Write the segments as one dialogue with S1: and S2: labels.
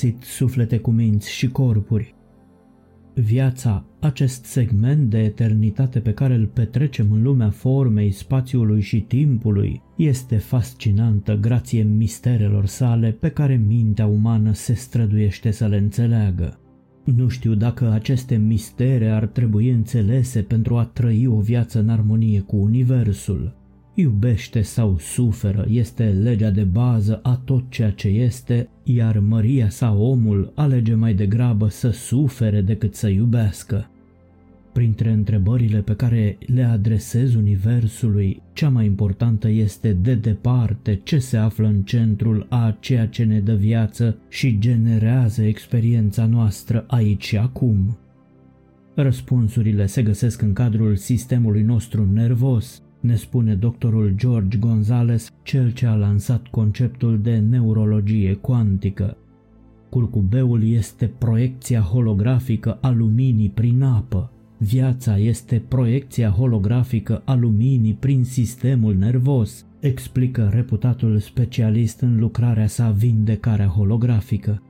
S1: Bun găsit, suflete cu minți și corpuri! Viața, acest segment de eternitate pe care îl petrecem în lumea formei, spațiului și timpului, este fascinantă grație misterelor sale pe care mintea umană se străduiește să le înțeleagă. Nu știu dacă aceste mistere ar trebui înțelese pentru a trăi o viață în armonie cu Universul. Iubește sau suferă este legea de bază a tot ceea ce este, iar Maria sau omul alege mai degrabă să sufere decât să iubească. Printre întrebările pe care le adresez Universului, cea mai importantă este de departe ce se află în centrul a ceea ce ne dă viață și generează experiența noastră aici și acum. Răspunsurile se găsesc în cadrul sistemului nostru nervos, ne spune doctorul George Gonzalez, cel ce a lansat conceptul de neurologie cuantică. Curcubeul este proiecția holografică a luminii prin apă. Viața este proiecția holografică a luminii prin sistemul nervos, explică reputatul specialist în lucrarea sa Vindecarea holografică.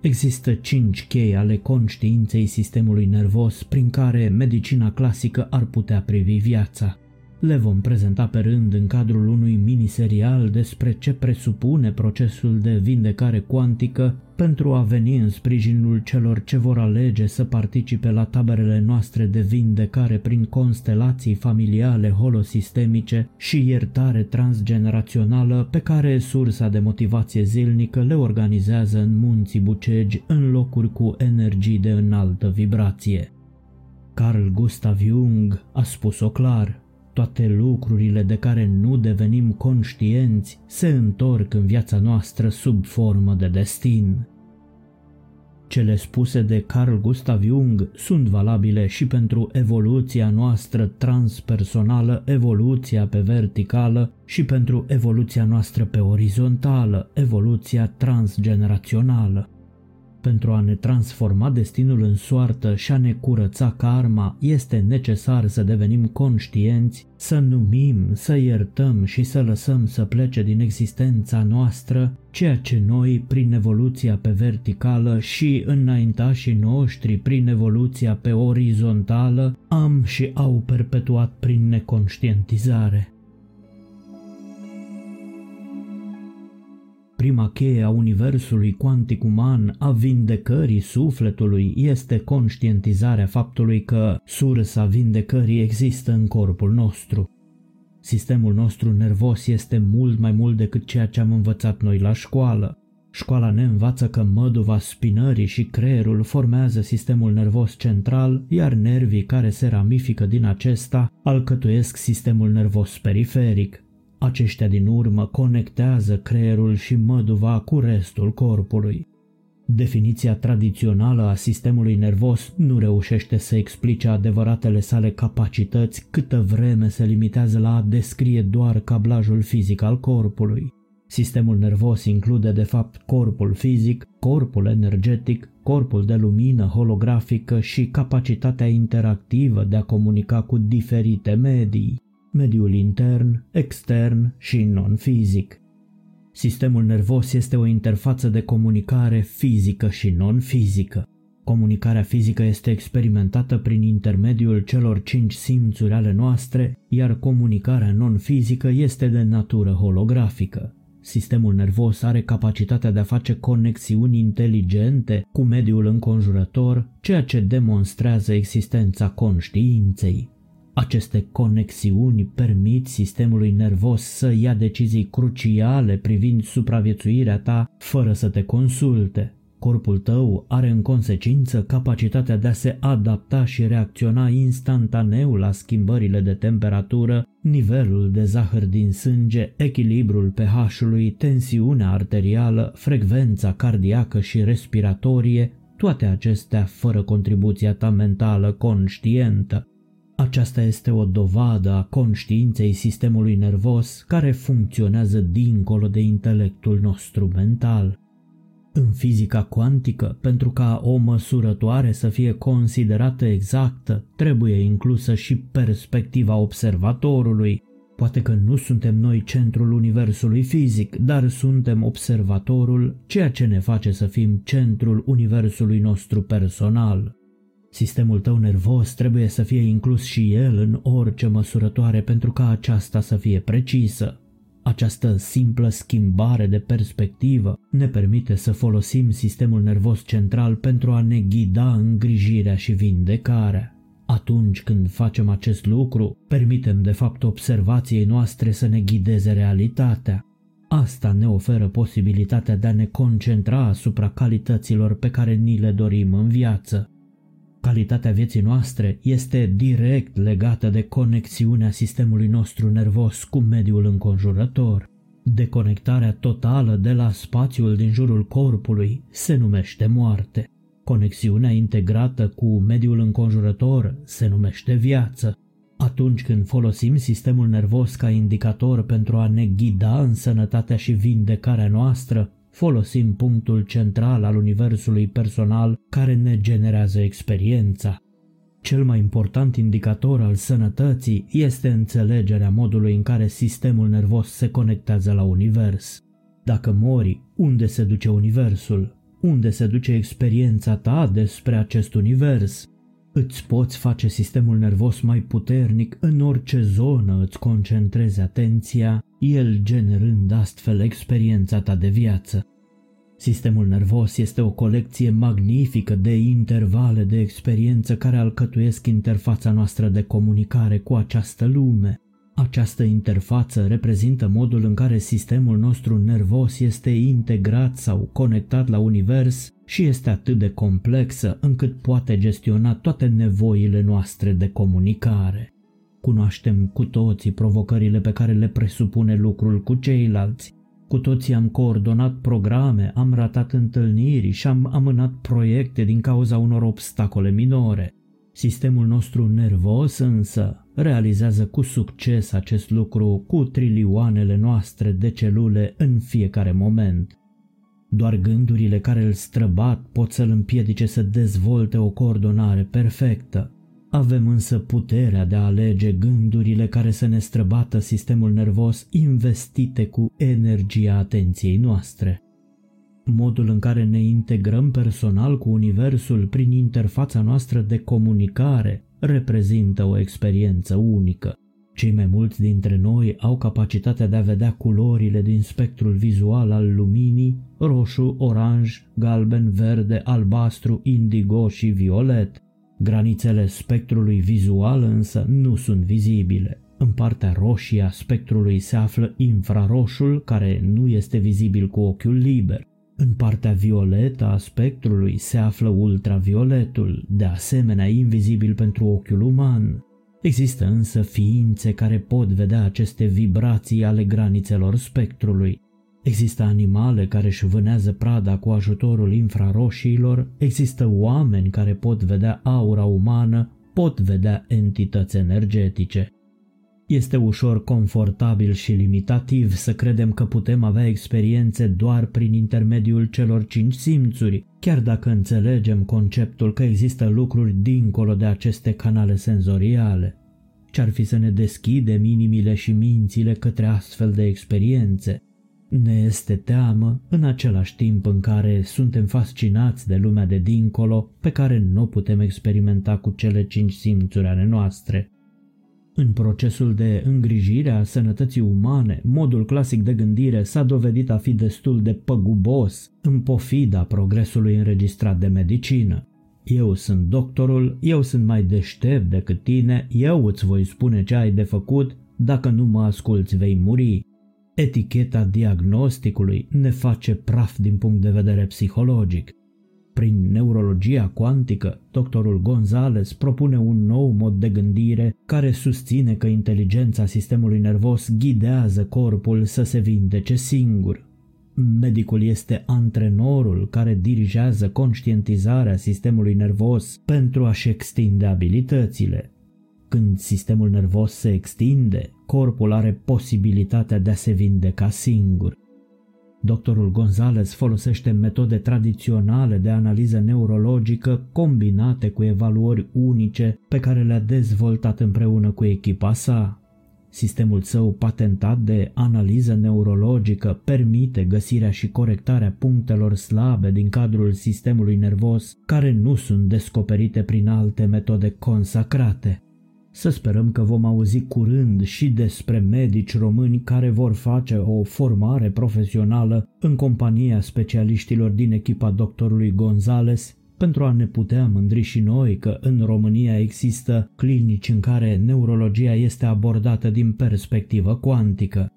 S1: Există cinci chei ale conștiinței sistemului nervos prin care medicina clasică ar putea privi viața. Le vom prezenta pe rând în cadrul unui miniserial despre ce presupune procesul de vindecare cuantică pentru a veni în sprijinul celor ce vor alege să participe la taberele noastre de vindecare prin constelații familiale holosistemice și iertare transgenerațională pe care sursa de motivație zilnică le organizează în munții Bucegi în locuri cu energii de înaltă vibrație. Carl Gustav Jung a spus-o clar, toate lucrurile de care nu devenim conștienți se întorc în viața noastră sub formă de destin. Cele spuse de Carl Gustav Jung sunt valabile și pentru evoluția noastră transpersonală, evoluția pe verticală și pentru evoluția noastră pe orizontală, evoluția transgenerațională. Pentru a ne transforma destinul în soartă și a ne curăța karma, este necesar să devenim conștienți, să numim, să iertăm și să lăsăm să plece din existența noastră ceea ce noi, prin evoluția pe verticală și înaintașii noștri prin evoluția pe orizontală, am și au perpetuat prin neconștientizare. Prima cheie a universului cuantic uman, a vindecării sufletului, este conștientizarea faptului că sursa vindecării există în corpul nostru. Sistemul nostru nervos este mult mai mult decât ceea ce am învățat noi la școală. Școala ne învață că măduva spinării și creierul formează sistemul nervos central, iar nervii care se ramifică din acesta alcătuiesc sistemul nervos periferic. Aceștia din urmă conectează creierul și măduva cu restul corpului. Definiția tradițională a sistemului nervos nu reușește să explice adevăratele sale capacități câtă vreme se limitează la a descrie doar cablajul fizic al corpului. Sistemul nervos include de fapt corpul fizic, corpul energetic, corpul de lumină holografică și capacitatea interactivă de a comunica cu diferite medii mediul intern, extern și non-fizic. Sistemul nervos este o interfață de comunicare fizică și non-fizică. Comunicarea fizică este experimentată prin intermediul celor cinci simțuri ale noastre, iar comunicarea non-fizică este de natură holografică. Sistemul nervos are capacitatea de a face conexiuni inteligente cu mediul înconjurător, ceea ce demonstrează existența conștiinței. Aceste conexiuni permit sistemului nervos să ia decizii cruciale privind supraviețuirea ta fără să te consulte. Corpul tău are în consecință capacitatea de a se adapta și reacționa instantaneu la schimbările de temperatură, nivelul de zahăr din sânge, echilibrul pH-ului, tensiunea arterială, frecvența cardiacă și respiratorie, toate acestea fără contribuția ta mentală conștientă. Aceasta este o dovadă a conștiinței sistemului nervos care funcționează dincolo de intelectul nostru mental. În fizica cuantică, pentru ca o măsurătoare să fie considerată exactă, trebuie inclusă și perspectiva observatorului. Poate că nu suntem noi centrul universului fizic, dar suntem observatorul, ceea ce ne face să fim centrul universului nostru personal. Sistemul tău nervos trebuie să fie inclus și el în orice măsurătoare pentru ca aceasta să fie precisă. Această simplă schimbare de perspectivă ne permite să folosim sistemul nervos central pentru a ne ghida îngrijirea și vindecarea. Atunci când facem acest lucru, permitem de fapt observației noastre să ne ghideze realitatea. Asta ne oferă posibilitatea de a ne concentra asupra calităților pe care ni le dorim în viață. Calitatea vieții noastre este direct legată de conexiunea sistemului nostru nervos cu mediul înconjurător. Deconectarea totală de la spațiul din jurul corpului se numește moarte. Conexiunea integrată cu mediul înconjurător se numește viață. Atunci când folosim sistemul nervos ca indicator pentru a ne ghida în sănătatea și vindecarea noastră, folosim punctul central al universului personal care ne generează experiența. Cel mai important indicator al sănătății este înțelegerea modului în care sistemul nervos se conectează la univers. Dacă mori, unde se duce universul? Unde se duce experiența ta despre acest univers? Îți poți face sistemul nervos mai puternic în orice zonă îți concentrezi atenția, el generând astfel experiența ta de viață. Sistemul nervos este o colecție magnifică de intervale de experiență care alcătuiesc interfața noastră de comunicare cu această lume. Această interfață reprezintă modul în care sistemul nostru nervos este integrat sau conectat la univers și este atât de complexă încât poate gestiona toate nevoile noastre de comunicare. Cunoaștem cu toții provocările pe care le presupune lucrul cu ceilalți. Cu toții am coordonat programe, am ratat întâlniri și am amânat proiecte din cauza unor obstacole minore. Sistemul nostru nervos însă realizează cu succes acest lucru cu trilioanele noastre de celule în fiecare moment. Doar gândurile care îl străbat pot să-l împiedice să dezvolte o coordonare perfectă. Avem însă puterea de a alege gândurile care să ne străbată sistemul nervos investite cu energia atenției noastre. Modul în care ne integrăm personal cu Universul prin interfața noastră de comunicare reprezintă o experiență unică. Cei mai mulți dintre noi au capacitatea de a vedea culorile din spectrul vizual al luminii, roșu, oranj, galben, verde, albastru, indigo și violet. Granițele spectrului vizual însă nu sunt vizibile. În partea roșie a spectrului se află infraroșul, care nu este vizibil cu ochiul liber. În partea violetă a spectrului se află ultravioletul, de asemenea invizibil pentru ochiul uman. Există însă ființe care pot vedea aceste vibrații ale granițelor spectrului. Există animale care își vânează prada cu ajutorul infraroșiilor, există oameni care pot vedea aura umană, pot vedea entități energetice. Este ușor confortabil și limitativ să credem că putem avea experiențe doar prin intermediul celor cinci simțuri, chiar dacă înțelegem conceptul că există lucruri dincolo de aceste canale senzoriale. Ce-ar fi să ne deschidem inimile și mințile către astfel de experiențe? Ne este teamă în același timp în care suntem fascinați de lumea de dincolo pe care nu putem experimenta cu cele cinci simțuri ale noastre. În procesul de îngrijire a sănătății umane, modul clasic de gândire s-a dovedit a fi destul de păgubos în pofida progresului înregistrat de medicină. Eu sunt doctorul, eu sunt mai deștept decât tine, eu îți voi spune ce ai de făcut, dacă nu mă asculți vei muri. Eticheta diagnosticului ne face praf din punct de vedere psihologic. Prin neurologia cuantică, doctorul Gonzales propune un nou mod de gândire care susține că inteligența sistemului nervos ghidează corpul să se vindece singur. Medicul este antrenorul care dirigează conștientizarea sistemului nervos pentru a-și extinde abilitățile. Când sistemul nervos se extinde, corpul are posibilitatea de a se vindeca singur. Doctorul Gonzales folosește metode tradiționale de analiză neurologică combinate cu evaluări unice pe care le-a dezvoltat împreună cu echipa sa. Sistemul său patentat de analiză neurologică permite găsirea și corectarea punctelor slabe din cadrul sistemului nervos care nu sunt descoperite prin alte metode consacrate. Să sperăm că vom auzi curând și despre medici români care vor face o formare profesională în compania specialiștilor din echipa doctorului Gonzales pentru a ne putea mândri și noi că în România există clinici în care neurologia este abordată din perspectivă cuantică.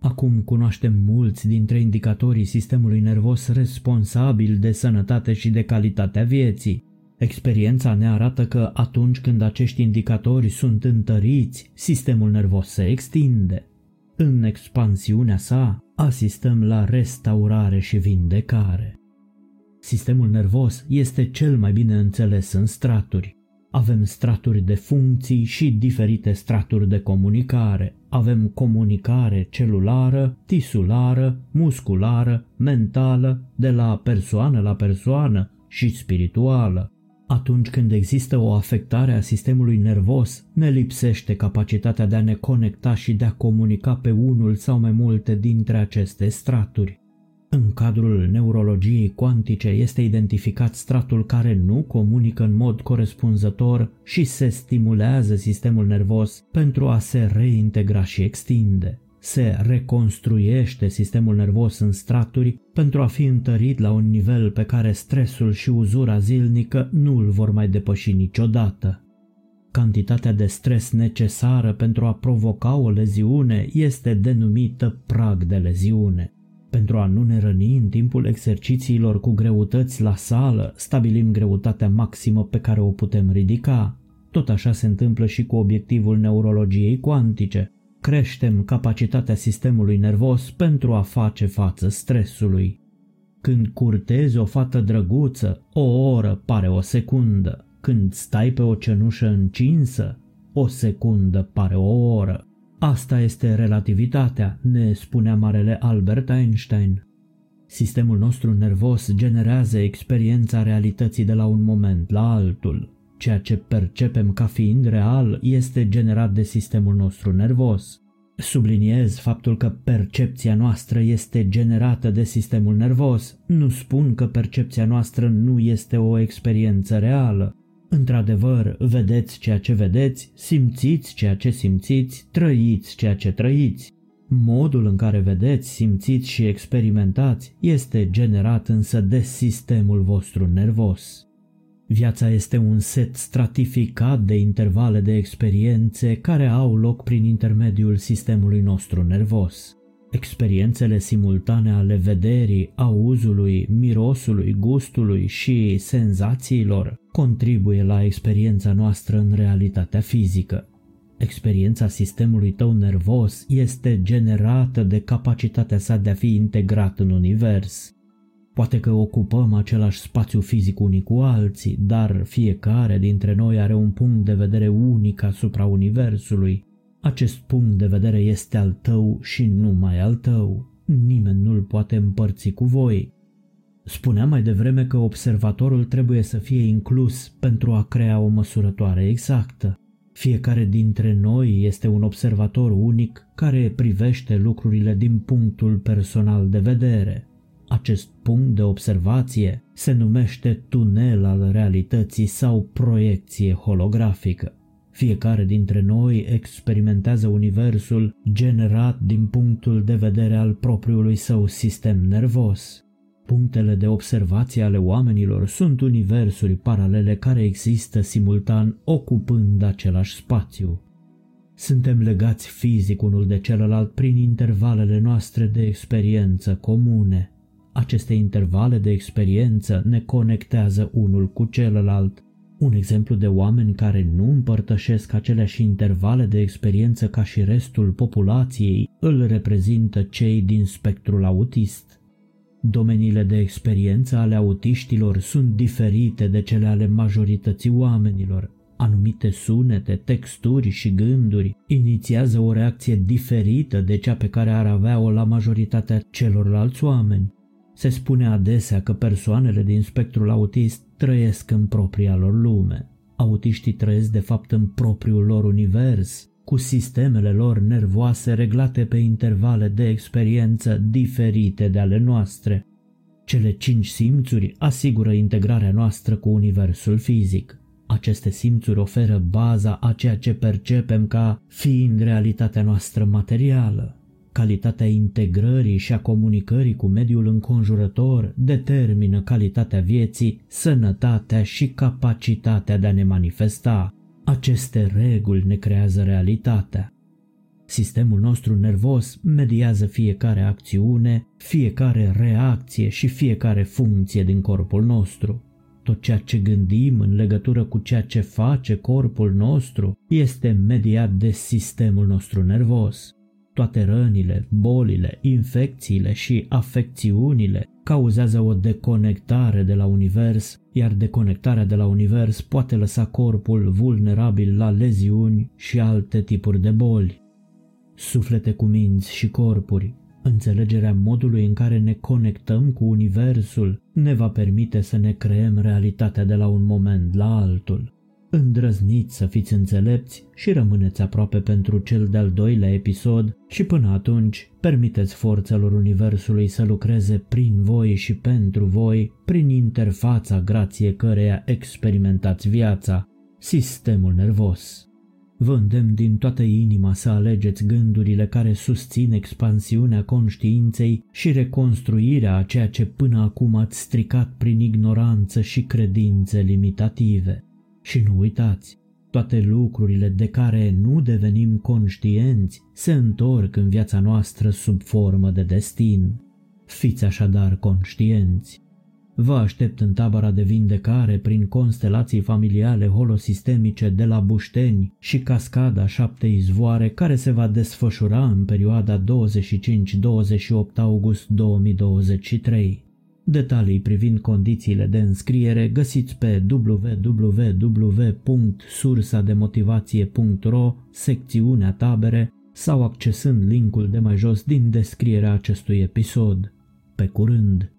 S1: Acum cunoaștem mulți dintre indicatorii sistemului nervos responsabil de sănătate și de calitatea vieții. Experiența ne arată că atunci când acești indicatori sunt întăriți, sistemul nervos se extinde. În expansiunea sa, asistăm la restaurare și vindecare. Sistemul nervos este cel mai bine înțeles în straturi. Avem straturi de funcții și diferite straturi de comunicare. Avem comunicare celulară, tisulară, musculară, mentală, de la persoană la persoană și spirituală. Atunci când există o afectare a sistemului nervos, ne lipsește capacitatea de a ne conecta și de a comunica pe unul sau mai multe dintre aceste straturi. În cadrul neurologiei cuantice este identificat stratul care nu comunică în mod corespunzător și se stimulează sistemul nervos pentru a se reintegra și extinde. Se reconstruiește sistemul nervos în straturi pentru a fi întărit la un nivel pe care stresul și uzura zilnică nu îl vor mai depăși niciodată. Cantitatea de stres necesară pentru a provoca o leziune este denumită prag de leziune. Pentru a nu ne răni în timpul exercițiilor cu greutăți la sală, stabilim greutatea maximă pe care o putem ridica. Tot așa se întâmplă și cu obiectivul neurologiei cuantice. Creștem capacitatea sistemului nervos pentru a face față stresului. Când curtezi o fată drăguță, o oră pare o secundă. Când stai pe o cenușă încinsă, o secundă pare o oră. Asta este relativitatea, ne spunea marele Albert Einstein. Sistemul nostru nervos generează experiența realității de la un moment la altul. Ceea ce percepem ca fiind real este generat de sistemul nostru nervos. Subliniez faptul că percepția noastră este generată de sistemul nervos. Nu spun că percepția noastră nu este o experiență reală. Într-adevăr, vedeți ceea ce vedeți, simțiți ceea ce simțiți, trăiți ceea ce trăiți. Modul în care vedeți, simțiți și experimentați este generat însă de sistemul vostru nervos. Viața este un set stratificat de intervale de experiențe care au loc prin intermediul sistemului nostru nervos. Experiențele simultane ale vederii, auzului, mirosului, gustului și senzațiilor contribuie la experiența noastră în realitatea fizică. Experiența sistemului tău nervos este generată de capacitatea sa de a fi integrat în univers. Poate că ocupăm același spațiu fizic unii cu alții, dar fiecare dintre noi are un punct de vedere unic asupra universului acest punct de vedere este al tău și numai al tău. Nimeni nu-l poate împărți cu voi. Spuneam mai devreme că observatorul trebuie să fie inclus pentru a crea o măsurătoare exactă. Fiecare dintre noi este un observator unic care privește lucrurile din punctul personal de vedere. Acest punct de observație se numește tunel al realității sau proiecție holografică. Fiecare dintre noi experimentează universul generat din punctul de vedere al propriului său sistem nervos. Punctele de observație ale oamenilor sunt universuri paralele care există simultan ocupând același spațiu. Suntem legați fizic unul de celălalt prin intervalele noastre de experiență comune. Aceste intervale de experiență ne conectează unul cu celălalt un exemplu de oameni care nu împărtășesc aceleași intervale de experiență ca și restul populației îl reprezintă cei din spectrul autist. Domeniile de experiență ale autiștilor sunt diferite de cele ale majorității oamenilor. Anumite sunete, texturi și gânduri inițiază o reacție diferită de cea pe care ar avea-o la majoritatea celorlalți oameni. Se spune adesea că persoanele din spectrul autist trăiesc în propria lor lume. Autiștii trăiesc de fapt în propriul lor univers, cu sistemele lor nervoase reglate pe intervale de experiență diferite de ale noastre. Cele cinci simțuri asigură integrarea noastră cu universul fizic. Aceste simțuri oferă baza a ceea ce percepem ca fiind realitatea noastră materială. Calitatea integrării și a comunicării cu mediul înconjurător determină calitatea vieții, sănătatea și capacitatea de a ne manifesta. Aceste reguli ne creează realitatea. Sistemul nostru nervos mediază fiecare acțiune, fiecare reacție și fiecare funcție din corpul nostru. Tot ceea ce gândim în legătură cu ceea ce face corpul nostru este mediat de sistemul nostru nervos. Toate rănile, bolile, infecțiile și afecțiunile cauzează o deconectare de la univers, iar deconectarea de la univers poate lăsa corpul vulnerabil la leziuni și alte tipuri de boli. Suflete cu minți și corpuri, înțelegerea modului în care ne conectăm cu universul ne va permite să ne creăm realitatea de la un moment la altul. Îndrăzniți să fiți înțelepți și rămâneți aproape pentru cel de-al doilea episod și până atunci permiteți forțelor Universului să lucreze prin voi și pentru voi, prin interfața grație căreia experimentați viața, sistemul nervos. Vă îndemn din toată inima să alegeți gândurile care susțin expansiunea conștiinței și reconstruirea a ceea ce până acum ați stricat prin ignoranță și credințe limitative. Și nu uitați, toate lucrurile de care nu devenim conștienți se întorc în viața noastră sub formă de destin. Fiți așadar conștienți. Vă aștept în tabăra de vindecare prin constelații familiale holosistemice de la Bușteni și cascada șapte izvoare care se va desfășura în perioada 25-28 august 2023. Detalii privind condițiile de înscriere găsiți pe www.sursademotivație.ro, secțiunea tabere sau accesând linkul de mai jos din descrierea acestui episod. Pe curând!